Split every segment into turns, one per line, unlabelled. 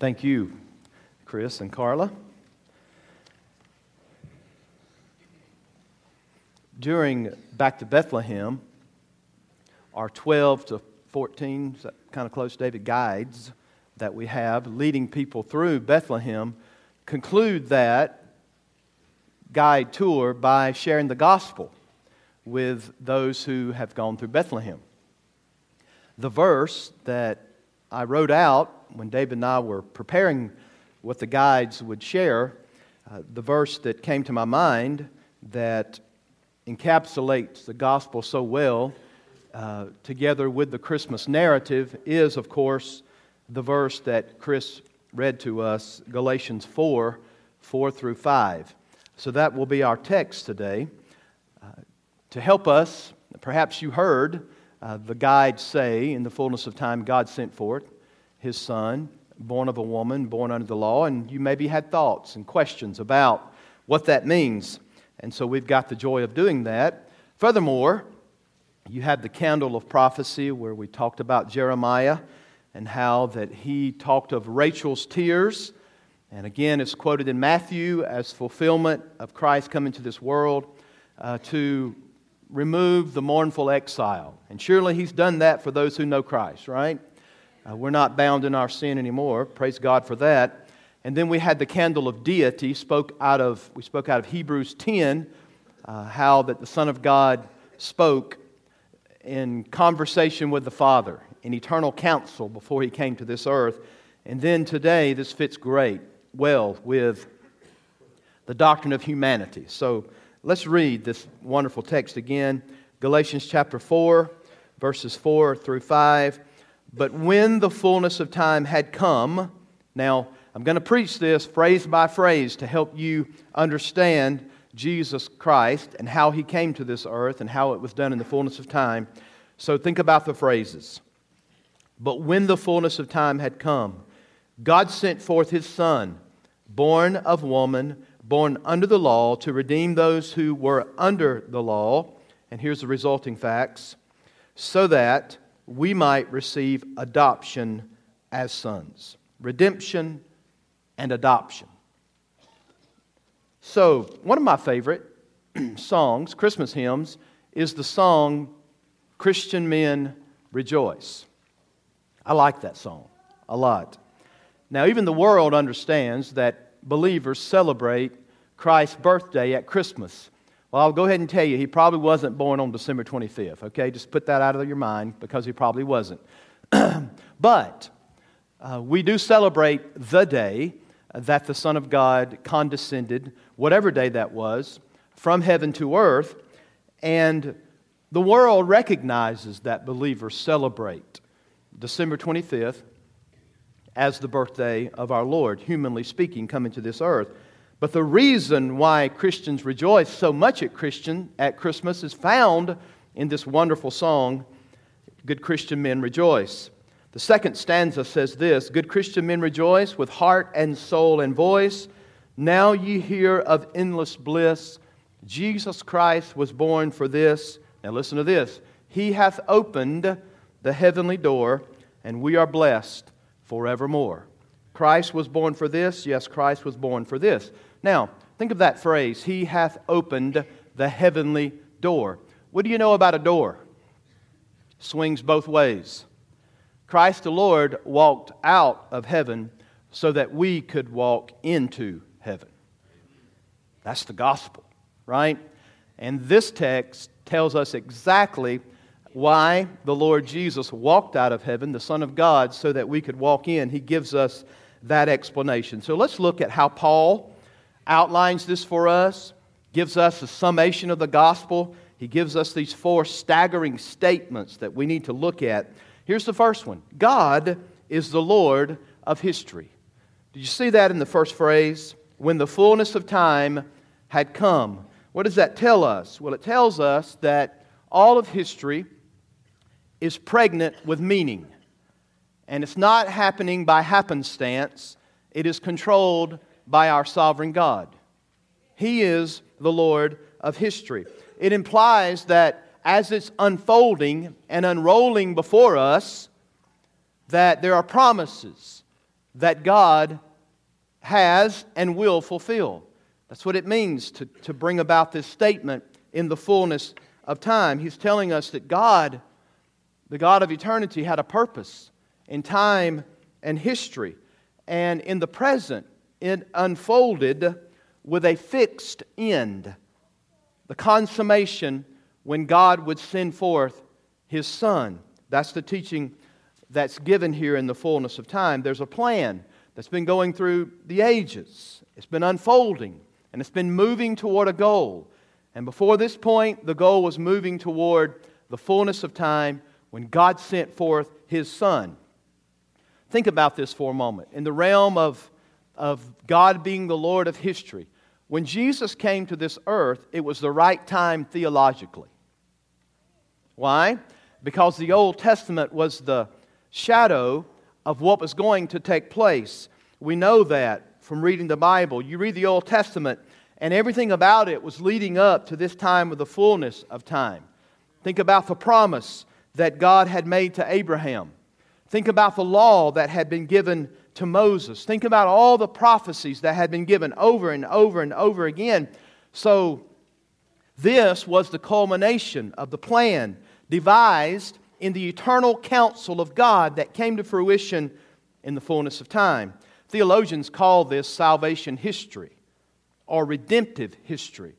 Thank you, Chris and Carla. During Back to Bethlehem, our 12 to 14, kind of close, David, guides that we have leading people through Bethlehem conclude that guide tour by sharing the gospel with those who have gone through Bethlehem. The verse that I wrote out when David and I were preparing what the guides would share, uh, the verse that came to my mind that encapsulates the gospel so well, uh, together with the Christmas narrative, is, of course, the verse that Chris read to us, Galatians 4 4 through 5. So that will be our text today. Uh, to help us, perhaps you heard uh, the guide say, in the fullness of time, God sent forth his son, born of a woman, born under the law, and you maybe had thoughts and questions about what that means. And so we've got the joy of doing that. Furthermore, you had the candle of prophecy where we talked about Jeremiah and how that he talked of Rachel's tears. And again, it's quoted in Matthew as fulfillment of Christ coming to this world uh, to remove the mournful exile. And surely he's done that for those who know Christ, right? Uh, we're not bound in our sin anymore. Praise God for that. And then we had the candle of deity. Spoke out of, we spoke out of Hebrews 10, uh, how that the Son of God spoke in conversation with the Father, in eternal counsel before he came to this earth. And then today, this fits great, well, with the doctrine of humanity. So let's read this wonderful text again Galatians chapter 4, verses 4 through 5. But when the fullness of time had come, now I'm going to preach this phrase by phrase to help you understand Jesus Christ and how he came to this earth and how it was done in the fullness of time. So think about the phrases. But when the fullness of time had come, God sent forth his Son, born of woman, born under the law, to redeem those who were under the law. And here's the resulting facts so that we might receive adoption as sons. Redemption and adoption. So, one of my favorite songs, Christmas hymns, is the song Christian Men Rejoice. I like that song a lot. Now, even the world understands that believers celebrate Christ's birthday at Christmas. Well, I'll go ahead and tell you, he probably wasn't born on December 25th, okay? Just put that out of your mind because he probably wasn't. but uh, we do celebrate the day that the Son of God condescended, whatever day that was, from heaven to earth. And the world recognizes that believers celebrate December 25th as the birthday of our Lord, humanly speaking, coming to this earth. But the reason why Christians rejoice so much at Christian at Christmas is found in this wonderful song, Good Christian Men Rejoice. The second stanza says this Good Christian men rejoice with heart and soul and voice. Now ye hear of endless bliss. Jesus Christ was born for this. Now listen to this. He hath opened the heavenly door, and we are blessed forevermore. Christ was born for this. Yes, Christ was born for this. Now, think of that phrase He hath opened the heavenly door. What do you know about a door? Swings both ways. Christ the Lord walked out of heaven so that we could walk into heaven. That's the gospel, right? And this text tells us exactly why the Lord Jesus walked out of heaven, the Son of God, so that we could walk in. He gives us that explanation. So let's look at how Paul outlines this for us, gives us a summation of the gospel. He gives us these four staggering statements that we need to look at. Here's the first one God is the Lord of history. Did you see that in the first phrase? When the fullness of time had come. What does that tell us? Well, it tells us that all of history is pregnant with meaning. And it's not happening by happenstance, it is controlled by our sovereign God. He is the Lord of history. It implies that as it's unfolding and unrolling before us, that there are promises that God has and will fulfill. That's what it means to, to bring about this statement in the fullness of time. He's telling us that God, the God of eternity, had a purpose in time and history. And in the present, it unfolded with a fixed end the consummation when God would send forth his Son. That's the teaching that's given here in the fullness of time. There's a plan that's been going through the ages, it's been unfolding, and it's been moving toward a goal. And before this point, the goal was moving toward the fullness of time when God sent forth his Son. Think about this for a moment. In the realm of, of God being the Lord of history, when Jesus came to this earth, it was the right time theologically. Why? Because the Old Testament was the shadow of what was going to take place. We know that from reading the Bible. You read the Old Testament, and everything about it was leading up to this time of the fullness of time. Think about the promise that God had made to Abraham. Think about the law that had been given to Moses. Think about all the prophecies that had been given over and over and over again. So, this was the culmination of the plan devised in the eternal counsel of God that came to fruition in the fullness of time. Theologians call this salvation history or redemptive history.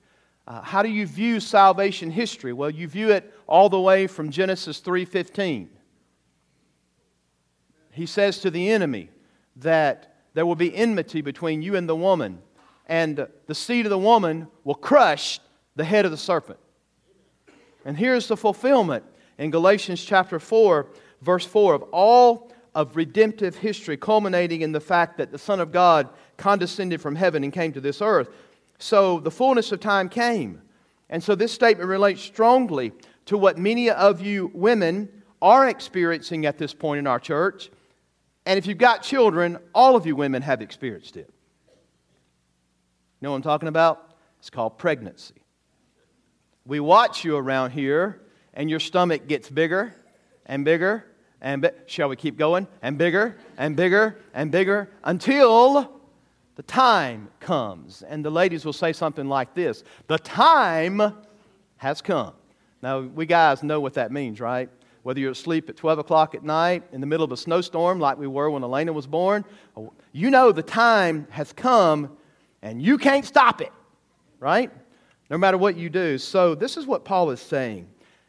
Uh, how do you view salvation history? Well, you view it all the way from Genesis 3:15 he says to the enemy that there will be enmity between you and the woman, and the seed of the woman will crush the head of the serpent. And here's the fulfillment in Galatians chapter 4, verse 4 of all of redemptive history, culminating in the fact that the Son of God condescended from heaven and came to this earth. So the fullness of time came. And so this statement relates strongly to what many of you women are experiencing at this point in our church and if you've got children, all of you women have experienced it. You know what I'm talking about? It's called pregnancy. We watch you around here, and your stomach gets bigger and bigger and bi- shall we keep going? And bigger and bigger and bigger until the time comes. And the ladies will say something like this The time has come. Now, we guys know what that means, right? Whether you're asleep at 12 o'clock at night in the middle of a snowstorm like we were when Elena was born, uh, you know the time has come and you can't stop it, right? No matter what you do. So, this is what Paul is saying.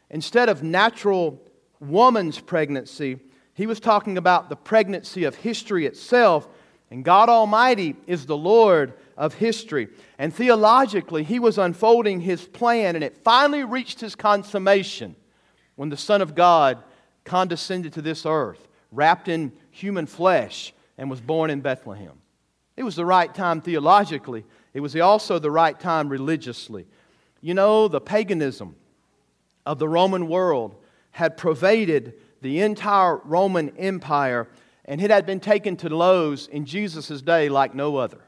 Instead of natural woman's pregnancy, he was talking about the pregnancy of history itself. And God Almighty is the Lord of history. And theologically, he was unfolding his plan, and it finally reached his consummation when the Son of God condescended to this earth, wrapped in human flesh, and was born in Bethlehem. It was the right time theologically, it was also the right time religiously. You know, the paganism of the Roman world had pervaded the entire Roman Empire, and it had been taken to lows in Jesus' day like no other.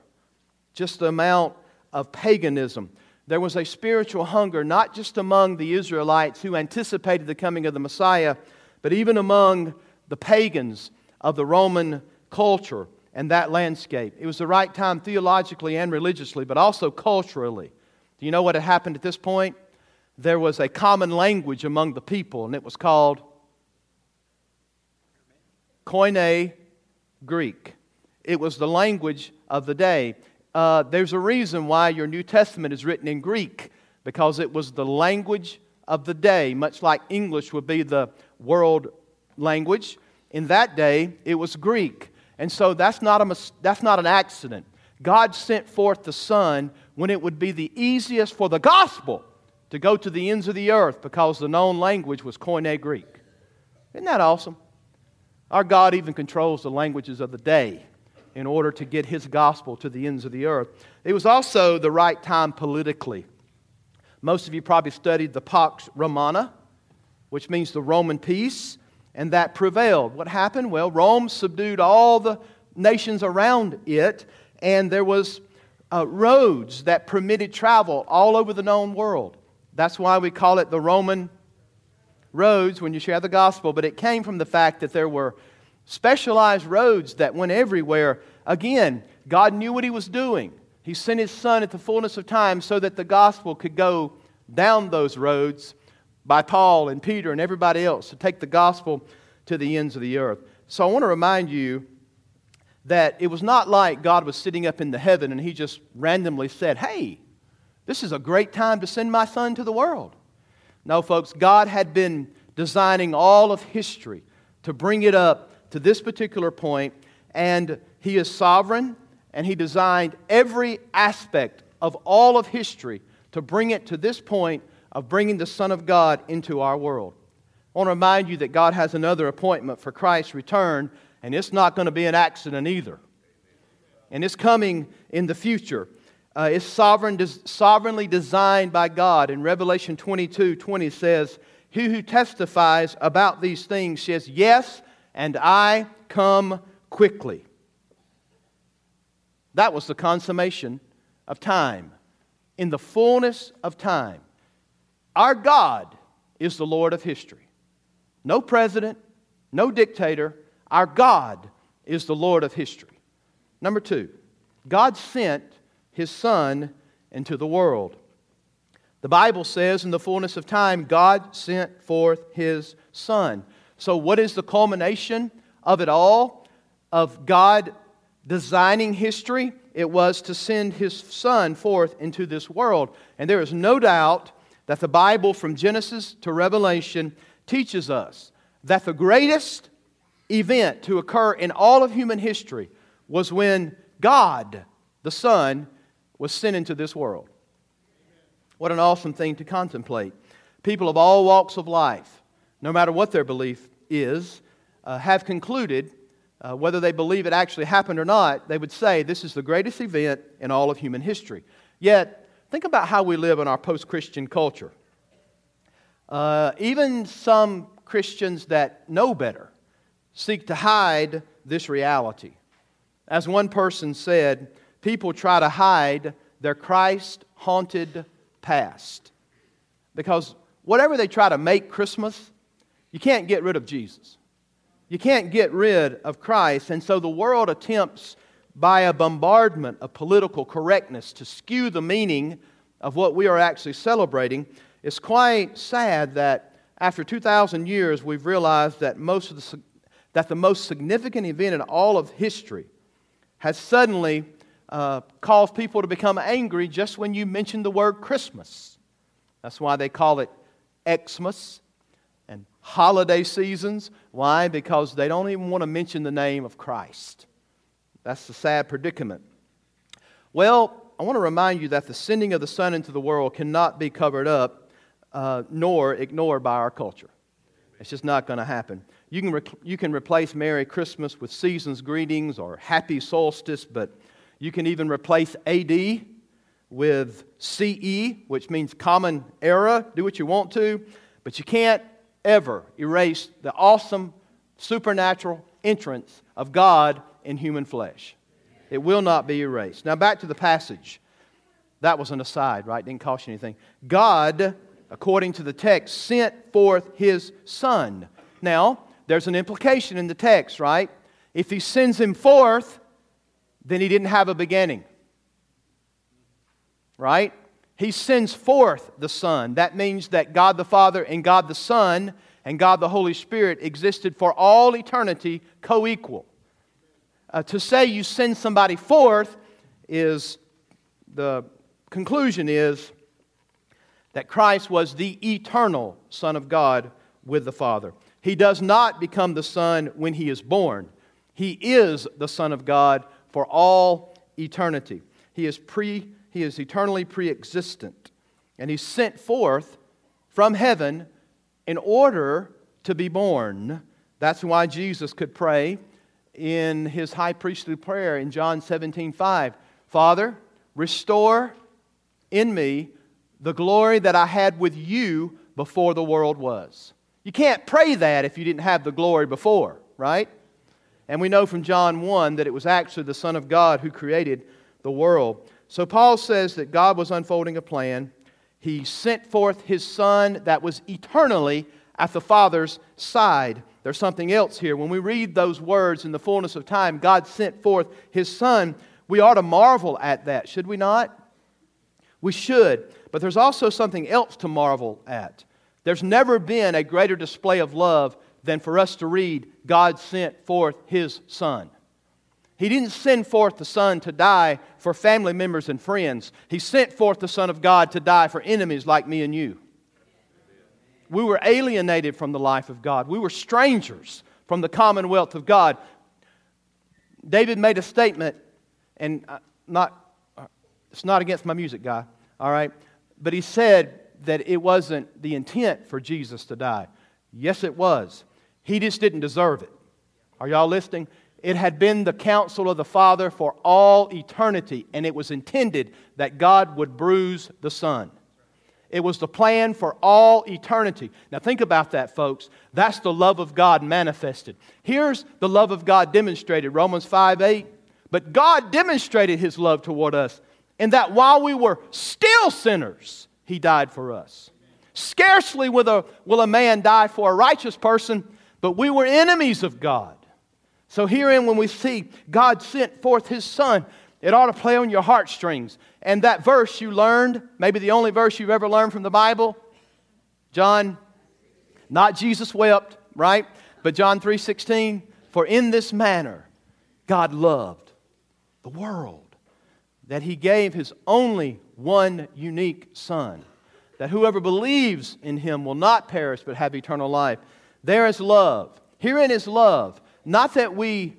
Just the amount of paganism there was a spiritual hunger, not just among the Israelites who anticipated the coming of the Messiah, but even among the pagans of the Roman culture and that landscape. It was the right time theologically and religiously, but also culturally. Do you know what had happened at this point? There was a common language among the people, and it was called Koine Greek. It was the language of the day uh, there's a reason why your New Testament is written in Greek, because it was the language of the day, much like English would be the world language. In that day, it was Greek. And so that's not, a, that's not an accident. God sent forth the Son when it would be the easiest for the gospel to go to the ends of the earth because the known language was Koine Greek. Isn't that awesome? Our God even controls the languages of the day in order to get his gospel to the ends of the earth. It was also the right time politically. Most of you probably studied the Pax Romana, which means the Roman peace, and that prevailed. What happened? Well, Rome subdued all the nations around it, and there was uh, roads that permitted travel all over the known world. That's why we call it the Roman roads when you share the gospel, but it came from the fact that there were specialized roads that went everywhere. Again, God knew what He was doing. He sent His Son at the fullness of time so that the gospel could go down those roads by Paul and Peter and everybody else to take the gospel to the ends of the earth. So I want to remind you that it was not like God was sitting up in the heaven and He just randomly said, Hey, this is a great time to send my Son to the world. No, folks, God had been designing all of history to bring it up to this particular point, and He is sovereign, and He designed every aspect of all of history to bring it to this point of bringing the Son of God into our world. I want to remind you that God has another appointment for Christ's return, and it's not going to be an accident either. And it's coming in the future. Uh, it's sovereign, des- sovereignly designed by God. In Revelation 22 20 says, He who testifies about these things says, Yes, and I come quickly. That was the consummation of time. In the fullness of time. Our God is the Lord of history. No president, no dictator. Our God is the Lord of history. Number two, God sent his Son into the world. The Bible says, in the fullness of time, God sent forth his Son. So, what is the culmination of it all? Of God designing history? It was to send his Son forth into this world. And there is no doubt that the Bible, from Genesis to Revelation, teaches us that the greatest event to occur in all of human history was when God, the Son, was sent into this world. What an awesome thing to contemplate. People of all walks of life, no matter what their belief is, uh, have concluded, uh, whether they believe it actually happened or not, they would say this is the greatest event in all of human history. Yet, think about how we live in our post Christian culture. Uh, even some Christians that know better seek to hide this reality. As one person said, people try to hide their Christ haunted past. Because whatever they try to make Christmas, you can't get rid of Jesus. You can't get rid of Christ. And so the world attempts by a bombardment of political correctness to skew the meaning of what we are actually celebrating. It's quite sad that after 2,000 years, we've realized that, most of the, that the most significant event in all of history has suddenly uh, cause people to become angry just when you mention the word Christmas. That's why they call it Xmas holiday seasons. Why? Because they don't even want to mention the name of Christ. That's the sad predicament. Well, I want to remind you that the sending of the Son into the world cannot be covered up uh, nor ignored by our culture. It's just not going to happen. You can, re- you can replace Merry Christmas with season's greetings or Happy Solstice, but you can even replace AD with CE, which means common era. Do what you want to, but you can't ever erase the awesome supernatural entrance of God in human flesh. It will not be erased. Now, back to the passage. That was an aside, right? Didn't cost you anything. God, according to the text, sent forth his son. Now, there's an implication in the text, right? If he sends him forth, then he didn't have a beginning. Right? He sends forth the Son. That means that God the Father and God the Son and God the Holy Spirit existed for all eternity co equal. Uh, to say you send somebody forth is the conclusion is that Christ was the eternal Son of God with the Father. He does not become the Son when he is born. He is the Son of God for all eternity. He is, pre, he is eternally pre existent. And he's sent forth from heaven in order to be born. That's why Jesus could pray in his high priestly prayer in John 17 5. Father, restore in me the glory that I had with you before the world was. You can't pray that if you didn't have the glory before, right? And we know from John 1 that it was actually the Son of God who created the world. So Paul says that God was unfolding a plan. He sent forth his Son that was eternally at the Father's side. There's something else here. When we read those words in the fullness of time, God sent forth His Son, we ought to marvel at that, should we not? We should. But there's also something else to marvel at. There's never been a greater display of love than for us to read, God sent forth His Son. He didn't send forth the Son to die for family members and friends. He sent forth the Son of God to die for enemies like me and you. We were alienated from the life of God. We were strangers from the commonwealth of God. David made a statement, and uh, not, uh, it's not against my music guy, all right? But he said that it wasn't the intent for Jesus to die. Yes, it was. He just didn't deserve it. Are y'all listening? It had been the counsel of the Father for all eternity, and it was intended that God would bruise the Son. It was the plan for all eternity. Now, think about that, folks. That's the love of God manifested. Here's the love of God demonstrated Romans 5 8. But God demonstrated his love toward us in that while we were still sinners, he died for us. Scarcely will a, will a man die for a righteous person, but we were enemies of God. So, herein, when we see God sent forth his Son, it ought to play on your heartstrings. And that verse you learned, maybe the only verse you've ever learned from the Bible, John, not Jesus wept, right? But John 3:16, for in this manner God loved the world that he gave his only one unique son that whoever believes in him will not perish but have eternal life. There is love. Herein is love, not that we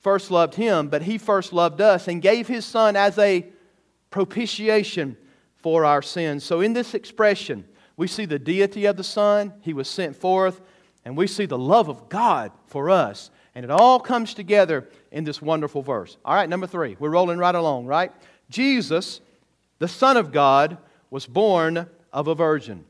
first loved him, but he first loved us and gave his son as a propitiation for our sins. So, in this expression, we see the deity of the Son, He was sent forth, and we see the love of God for us. And it all comes together in this wonderful verse. All right, number three. We're rolling right along, right? Jesus, the Son of God, was born of a virgin.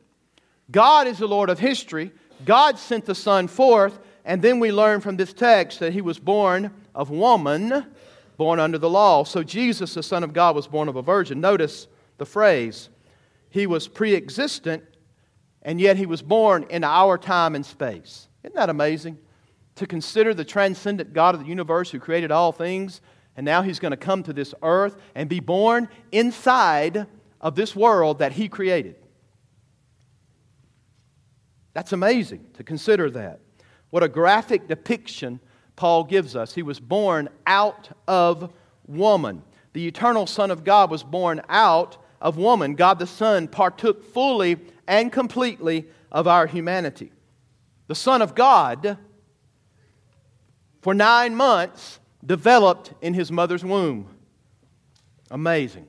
God is the Lord of history. God sent the Son forth, and then we learn from this text that He was born of woman born under the law. So Jesus, the Son of God, was born of a virgin. Notice the phrase He was pre existent, and yet He was born in our time and space. Isn't that amazing? To consider the transcendent God of the universe who created all things, and now He's going to come to this earth and be born inside of this world that He created. That's amazing to consider that. What a graphic depiction Paul gives us. He was born out of woman. The eternal Son of God was born out of woman. God the Son partook fully and completely of our humanity. The Son of God, for nine months, developed in his mother's womb. Amazing.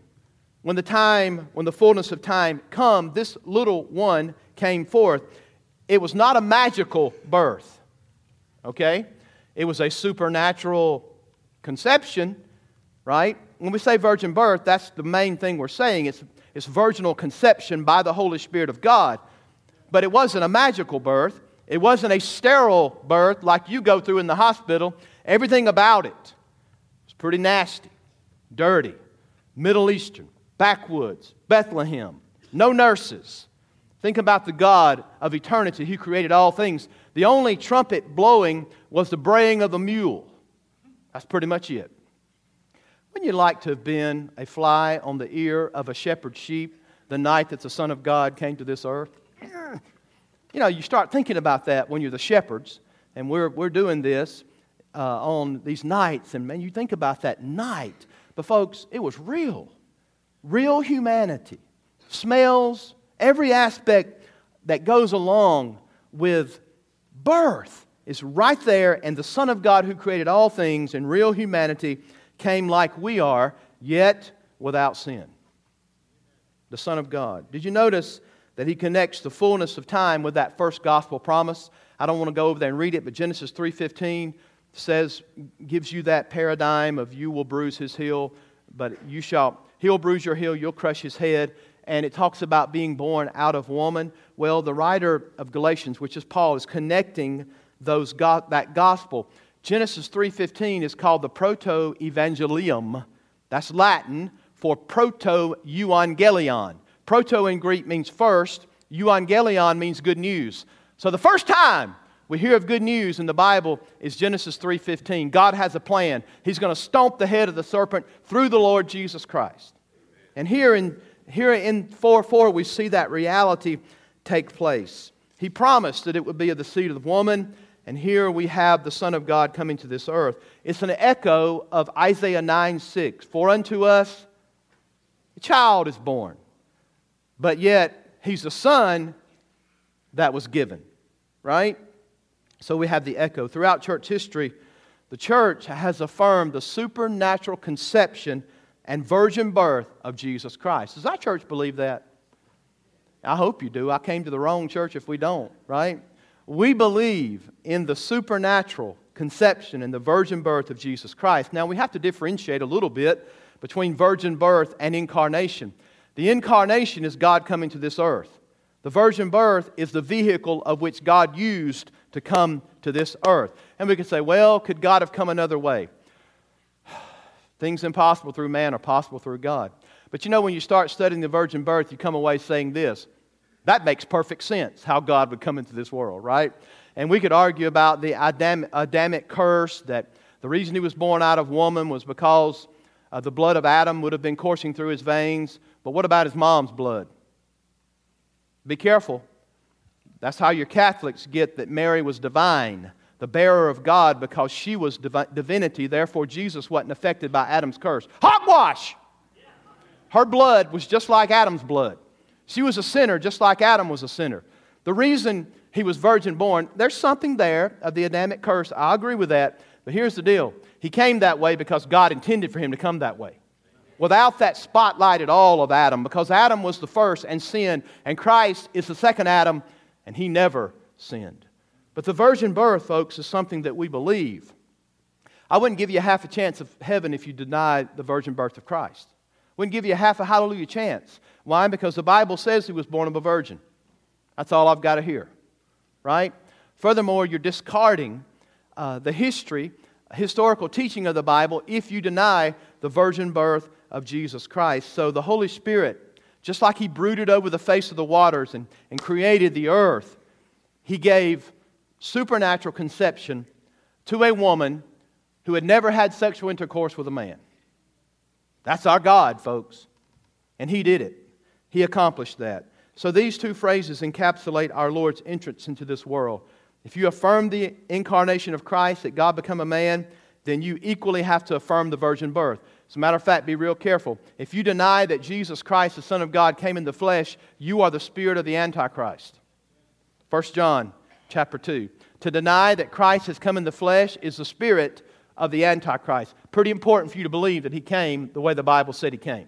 When the time, when the fullness of time come, this little one came forth. It was not a magical birth. Okay? it was a supernatural conception, right? When we say virgin birth, that's the main thing we're saying. It's, it's virginal conception by the Holy Spirit of God. But it wasn't a magical birth, it wasn't a sterile birth like you go through in the hospital. Everything about it was pretty nasty, dirty, Middle Eastern, backwoods, Bethlehem, no nurses. Think about the God of eternity who created all things. The only trumpet blowing was the braying of the mule. That's pretty much it. Wouldn't you like to have been a fly on the ear of a shepherd sheep the night that the Son of God came to this earth? You know, you start thinking about that when you're the shepherds, and we're, we're doing this uh, on these nights, and man, you think about that night. But, folks, it was real. Real humanity. Smells, every aspect that goes along with birth is right there, and the Son of God who created all things in real humanity came like we are, yet without sin. The Son of God. Did you notice that he connects the fullness of time with that first gospel promise? I don't want to go over there and read it, but Genesis 3:15 says gives you that paradigm of you will bruise his heel, but you shall he'll bruise your heel, you'll crush his head. And it talks about being born out of woman. Well, the writer of Galatians, which is Paul, is connecting those go- that gospel. Genesis 3:15 is called the proto-evangelium. That's Latin for proto-euangelion. Proto in Greek means first, euangelion means good news. So the first time we hear of good news in the Bible is Genesis 3:15. God has a plan. He's going to stomp the head of the serpent through the Lord Jesus Christ. And here in here in 4 4, we see that reality take place. He promised that it would be of the seed of the woman, and here we have the Son of God coming to this earth. It's an echo of Isaiah 9 6. For unto us a child is born, but yet he's a son that was given, right? So we have the echo. Throughout church history, the church has affirmed the supernatural conception and virgin birth of Jesus Christ. Does our church believe that? I hope you do. I came to the wrong church if we don't, right? We believe in the supernatural conception and the virgin birth of Jesus Christ. Now, we have to differentiate a little bit between virgin birth and incarnation. The incarnation is God coming to this earth. The virgin birth is the vehicle of which God used to come to this earth. And we could say, well, could God have come another way? Things impossible through man are possible through God. But you know, when you start studying the virgin birth, you come away saying this that makes perfect sense how God would come into this world, right? And we could argue about the Adam, Adamic curse that the reason he was born out of woman was because uh, the blood of Adam would have been coursing through his veins. But what about his mom's blood? Be careful. That's how your Catholics get that Mary was divine the bearer of God because she was divi- divinity. Therefore, Jesus wasn't affected by Adam's curse. Hogwash! Her blood was just like Adam's blood. She was a sinner just like Adam was a sinner. The reason he was virgin born, there's something there of the Adamic curse. I agree with that. But here's the deal He came that way because God intended for him to come that way. Without that spotlight at all of Adam, because Adam was the first and sinned, and Christ is the second Adam, and he never sinned. But the virgin birth, folks, is something that we believe. I wouldn't give you half a chance of heaven if you denied the virgin birth of Christ. Wouldn't give you half a hallelujah chance. Why? Because the Bible says he was born of a virgin. That's all I've got to hear, right? Furthermore, you're discarding uh, the history, historical teaching of the Bible if you deny the virgin birth of Jesus Christ. So the Holy Spirit, just like he brooded over the face of the waters and, and created the earth, he gave supernatural conception to a woman who had never had sexual intercourse with a man. That's our God, folks. And He did it, He accomplished that. So these two phrases encapsulate our Lord's entrance into this world. If you affirm the incarnation of Christ, that God become a man, then you equally have to affirm the virgin birth. As a matter of fact, be real careful. If you deny that Jesus Christ, the Son of God, came in the flesh, you are the spirit of the Antichrist. 1 John chapter 2. To deny that Christ has come in the flesh is the spirit of the Antichrist. Pretty important for you to believe that he came the way the Bible said he came.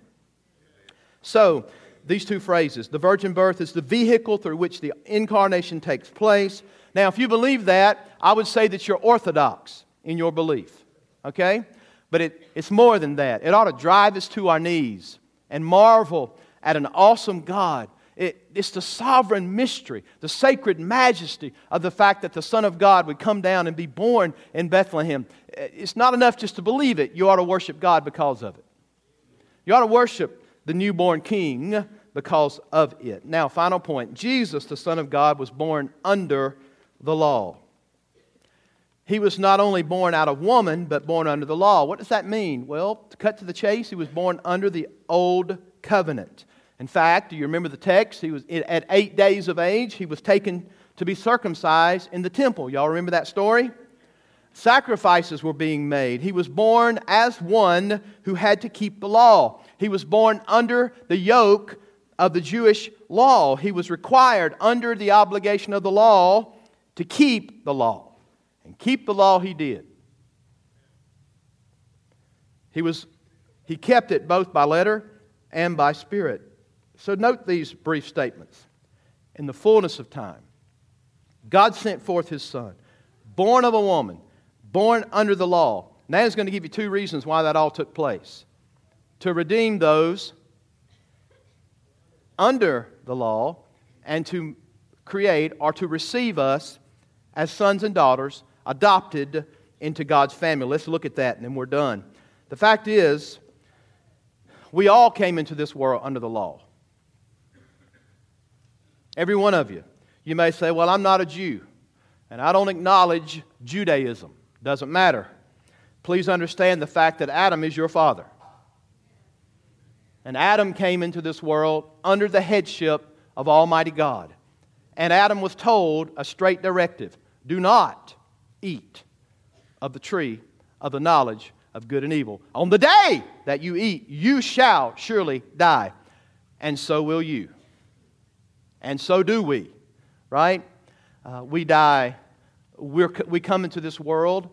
So, these two phrases the virgin birth is the vehicle through which the incarnation takes place. Now, if you believe that, I would say that you're orthodox in your belief. Okay? But it, it's more than that. It ought to drive us to our knees and marvel at an awesome God it, it's the sovereign mystery, the sacred majesty of the fact that the Son of God would come down and be born in Bethlehem. Eh, it's not enough just to believe it, you ought to worship God because of it. You ought to worship the newborn King because of it. Now, final point Jesus, the Son of God, was born under the law. He was not only born out of woman, but born under the law. What does that mean? Well, to cut to the chase, he was born under the old covenant. In fact, do you remember the text? He was at eight days of age, he was taken to be circumcised in the temple. Y'all remember that story? Sacrifices were being made. He was born as one who had to keep the law. He was born under the yoke of the Jewish law. He was required under the obligation of the law to keep the law. And keep the law he did. He was he kept it both by letter and by spirit. So note these brief statements. In the fullness of time, God sent forth his son, born of a woman, born under the law. Now he's going to give you two reasons why that all took place to redeem those under the law and to create or to receive us as sons and daughters adopted into God's family. Let's look at that and then we're done. The fact is, we all came into this world under the law. Every one of you. You may say, Well, I'm not a Jew, and I don't acknowledge Judaism. Doesn't matter. Please understand the fact that Adam is your father. And Adam came into this world under the headship of Almighty God. And Adam was told a straight directive do not eat of the tree of the knowledge of good and evil. On the day that you eat, you shall surely die. And so will you. And so do we, right? Uh, we die. We're, we come into this world,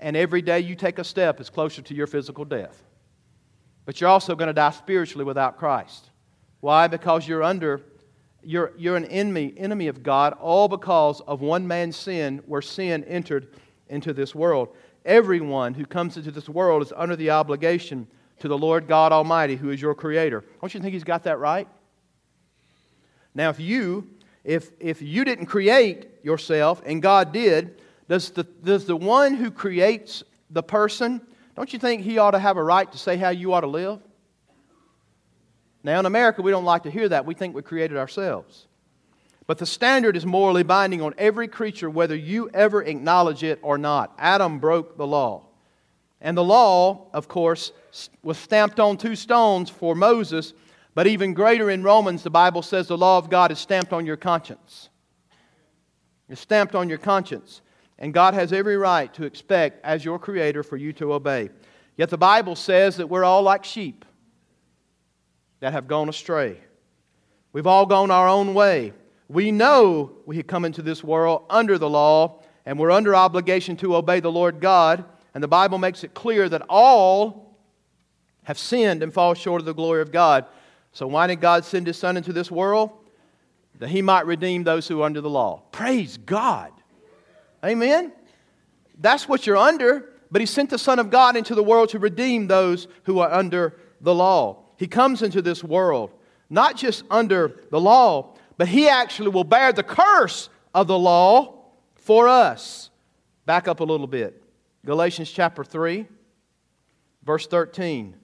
and every day you take a step is closer to your physical death. But you're also going to die spiritually without Christ. Why? Because you're under, you're, you're an enemy, enemy of God, all because of one man's sin, where sin entered into this world. Everyone who comes into this world is under the obligation to the Lord God Almighty, who is your creator. Don't you think he's got that right? Now, if you, if, if you didn't create yourself and God did, does the, does the one who creates the person, don't you think he ought to have a right to say how you ought to live? Now, in America, we don't like to hear that. We think we created ourselves. But the standard is morally binding on every creature, whether you ever acknowledge it or not. Adam broke the law. And the law, of course, was stamped on two stones for Moses, but even greater in Romans, the Bible says the law of God is stamped on your conscience. It's stamped on your conscience. And God has every right to expect, as your Creator, for you to obey. Yet the Bible says that we're all like sheep that have gone astray. We've all gone our own way. We know we have come into this world under the law, and we're under obligation to obey the Lord God. And the Bible makes it clear that all have sinned and fall short of the glory of God. So, why did God send His Son into this world? That He might redeem those who are under the law. Praise God. Amen? That's what you're under. But He sent the Son of God into the world to redeem those who are under the law. He comes into this world not just under the law, but He actually will bear the curse of the law for us. Back up a little bit. Galatians chapter 3, verse 13.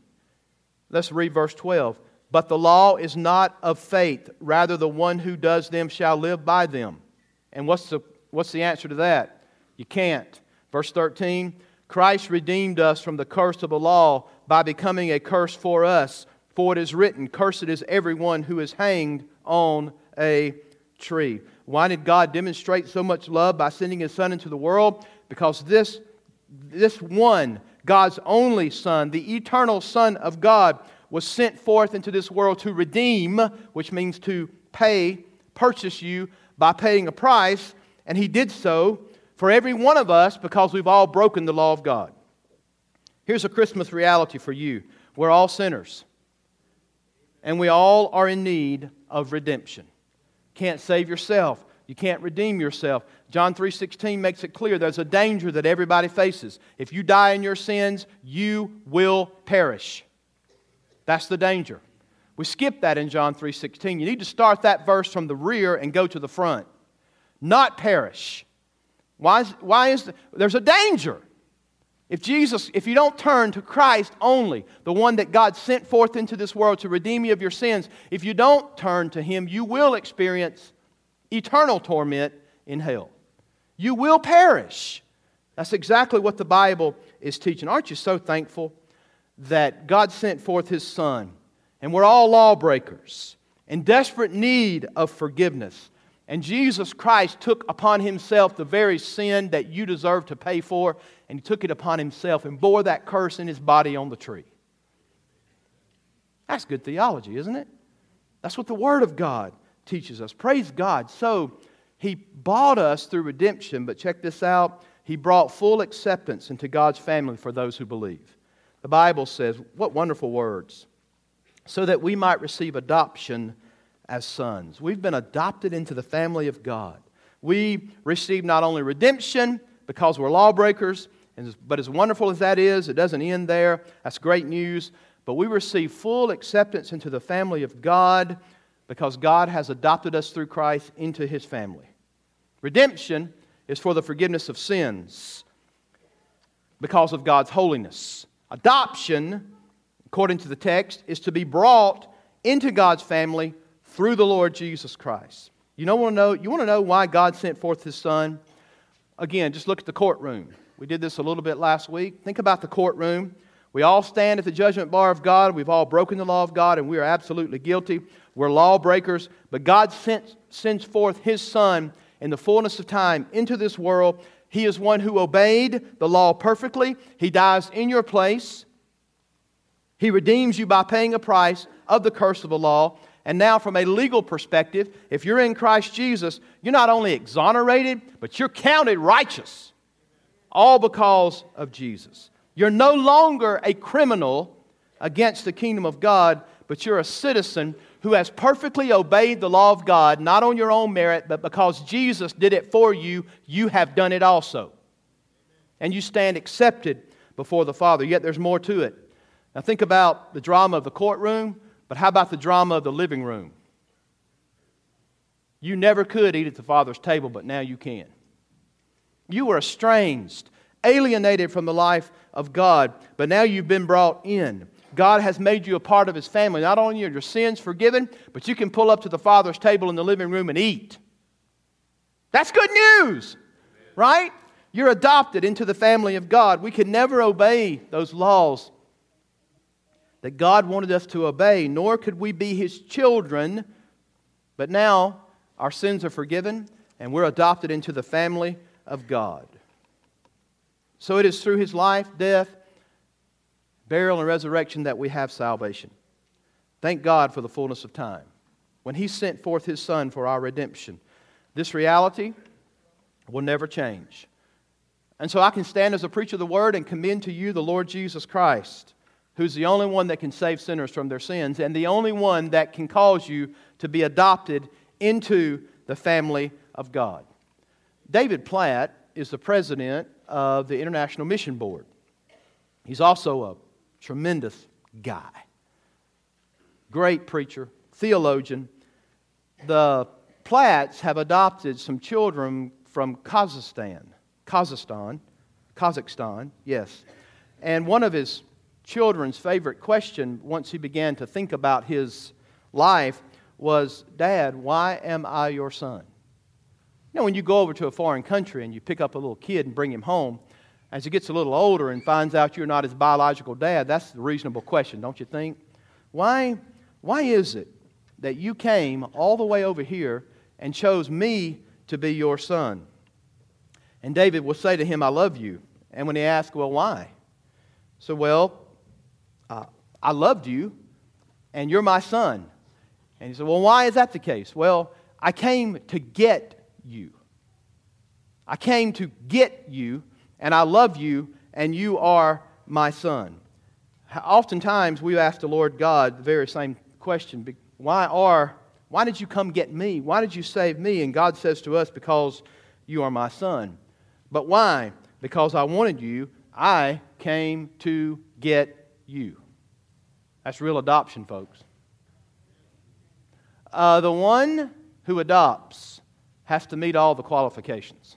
Let's read verse 12. But the law is not of faith, rather, the one who does them shall live by them. And what's the, what's the answer to that? You can't. Verse 13 Christ redeemed us from the curse of the law by becoming a curse for us. For it is written, Cursed is everyone who is hanged on a tree. Why did God demonstrate so much love by sending his Son into the world? Because this, this one, God's only Son, the eternal Son of God, was sent forth into this world to redeem, which means to pay, purchase you by paying a price, and he did so for every one of us because we've all broken the law of God. Here's a Christmas reality for you we're all sinners, and we all are in need of redemption. Can't save yourself. You can't redeem yourself. John 3:16 makes it clear there's a danger that everybody faces. If you die in your sins, you will perish. That's the danger. We skip that in John 3:16. You need to start that verse from the rear and go to the front. Not perish. Why is, why is the, there's a danger. If Jesus, if you don't turn to Christ only, the one that God sent forth into this world to redeem you of your sins, if you don't turn to him, you will experience eternal torment in hell. You will perish. That's exactly what the Bible is teaching. Aren't you so thankful that God sent forth His Son, and we're all lawbreakers in desperate need of forgiveness. And Jesus Christ took upon Himself the very sin that you deserve to pay for, and He took it upon Himself and bore that curse in His body on the tree. That's good theology, isn't it? That's what the Word of God teaches us. Praise God. So, He bought us through redemption, but check this out He brought full acceptance into God's family for those who believe. The Bible says, what wonderful words. So that we might receive adoption as sons. We've been adopted into the family of God. We receive not only redemption because we're lawbreakers, but as wonderful as that is, it doesn't end there. That's great news. But we receive full acceptance into the family of God because God has adopted us through Christ into his family. Redemption is for the forgiveness of sins because of God's holiness. Adoption, according to the text, is to be brought into God's family through the Lord Jesus Christ. You don't want to know, you want to know why God sent forth his son? Again, just look at the courtroom. We did this a little bit last week. Think about the courtroom. We all stand at the judgment bar of God. We've all broken the law of God, and we are absolutely guilty. We're lawbreakers. But God sent, sends forth His Son in the fullness of time into this world. He is one who obeyed the law perfectly. He dies in your place. He redeems you by paying a price of the curse of the law. And now, from a legal perspective, if you're in Christ Jesus, you're not only exonerated, but you're counted righteous. All because of Jesus. You're no longer a criminal against the kingdom of God, but you're a citizen who has perfectly obeyed the law of God, not on your own merit, but because Jesus did it for you, you have done it also. And you stand accepted before the Father. Yet there's more to it. Now, think about the drama of the courtroom, but how about the drama of the living room? You never could eat at the Father's table, but now you can. You were estranged, alienated from the life of God, but now you've been brought in. God has made you a part of His family. Not only are your sins forgiven, but you can pull up to the Father's table in the living room and eat. That's good news, right? You're adopted into the family of God. We can never obey those laws that God wanted us to obey, nor could we be His children. But now our sins are forgiven and we're adopted into the family of God. So it is through His life, death, burial, and resurrection that we have salvation. Thank God for the fullness of time. When He sent forth His Son for our redemption, this reality will never change. And so I can stand as a preacher of the Word and commend to you the Lord Jesus Christ who's the only one that can save sinners from their sins and the only one that can cause you to be adopted into the family of God. David Platt is the president of the International Mission Board. He's also a tremendous guy, great preacher, theologian. The Platts have adopted some children from Kazakhstan, Kazakhstan, Kazakhstan, yes. And one of his children's favorite question once he began to think about his life was Dad, why am I your son? You know, when you go over to a foreign country and you pick up a little kid and bring him home, as he gets a little older and finds out you're not his biological dad, that's the reasonable question, don't you think? Why, why is it that you came all the way over here and chose me to be your son? And David will say to him, I love you. And when he asks, Well, why? So, well, uh, I loved you, and you're my son. And he said, Well, why is that the case? Well, I came to get you. I came to get you, and I love you, and you are my son. Oftentimes, we ask the Lord God the very same question Why are why did you come get me? Why did you save me? And God says to us, Because you are my son. But why? Because I wanted you. I came to get you. That's real adoption, folks. Uh, the one who adopts has to meet all the qualifications.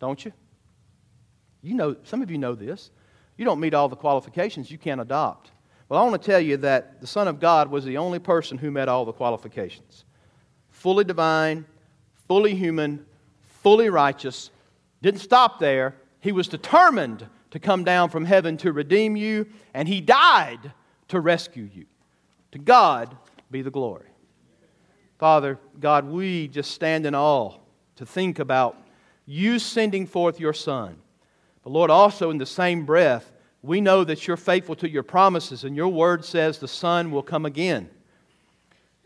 Don't you? You know, some of you know this. You don't meet all the qualifications, you can't adopt. Well, I want to tell you that the Son of God was the only person who met all the qualifications fully divine, fully human, fully righteous. Didn't stop there. He was determined to come down from heaven to redeem you, and he died to rescue you. To God be the glory. Father, God, we just stand in awe to think about you sending forth your Son. But Lord, also in the same breath, we know that you're faithful to your promises, and your word says the Son will come again.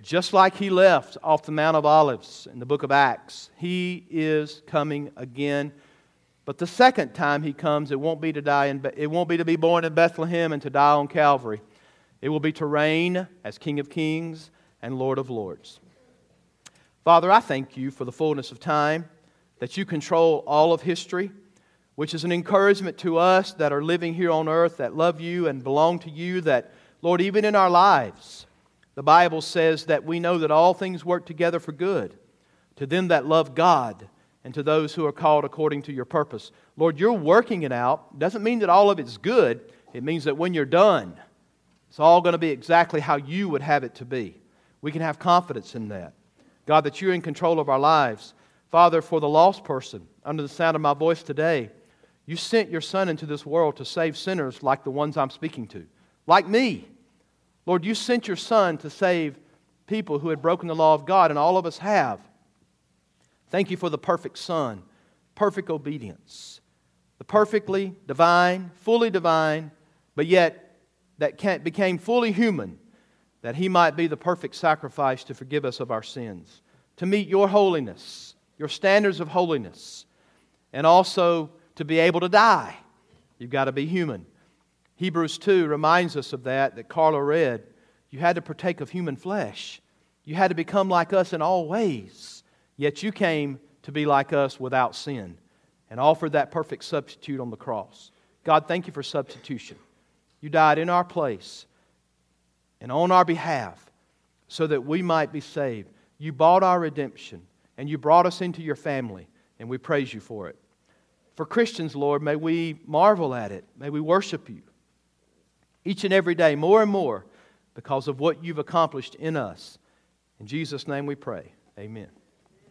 Just like he left off the Mount of Olives in the book of Acts, he is coming again but the second time he comes, it won't be to die in, it won't be to be born in Bethlehem and to die on Calvary. It will be to reign as King of Kings and Lord of Lords. Father, I thank you for the fullness of time, that you control all of history, which is an encouragement to us that are living here on earth, that love you and belong to you, that, Lord, even in our lives, the Bible says that we know that all things work together for good to them that love God and to those who are called according to your purpose. Lord, you're working it out. Doesn't mean that all of it's good, it means that when you're done, it's all going to be exactly how you would have it to be. We can have confidence in that. God, that you're in control of our lives. Father, for the lost person under the sound of my voice today, you sent your Son into this world to save sinners like the ones I'm speaking to, like me. Lord, you sent your Son to save people who had broken the law of God, and all of us have. Thank you for the perfect Son, perfect obedience, the perfectly divine, fully divine, but yet that became fully human, that he might be the perfect sacrifice to forgive us of our sins, to meet your holiness, your standards of holiness, and also to be able to die. You've got to be human. Hebrews 2 reminds us of that, that Carla read. You had to partake of human flesh. You had to become like us in all ways. Yet you came to be like us without sin and offered that perfect substitute on the cross. God, thank you for substitution. You died in our place and on our behalf so that we might be saved. You bought our redemption and you brought us into your family, and we praise you for it. For Christians, Lord, may we marvel at it. May we worship you each and every day more and more because of what you've accomplished in us. In Jesus' name we pray. Amen.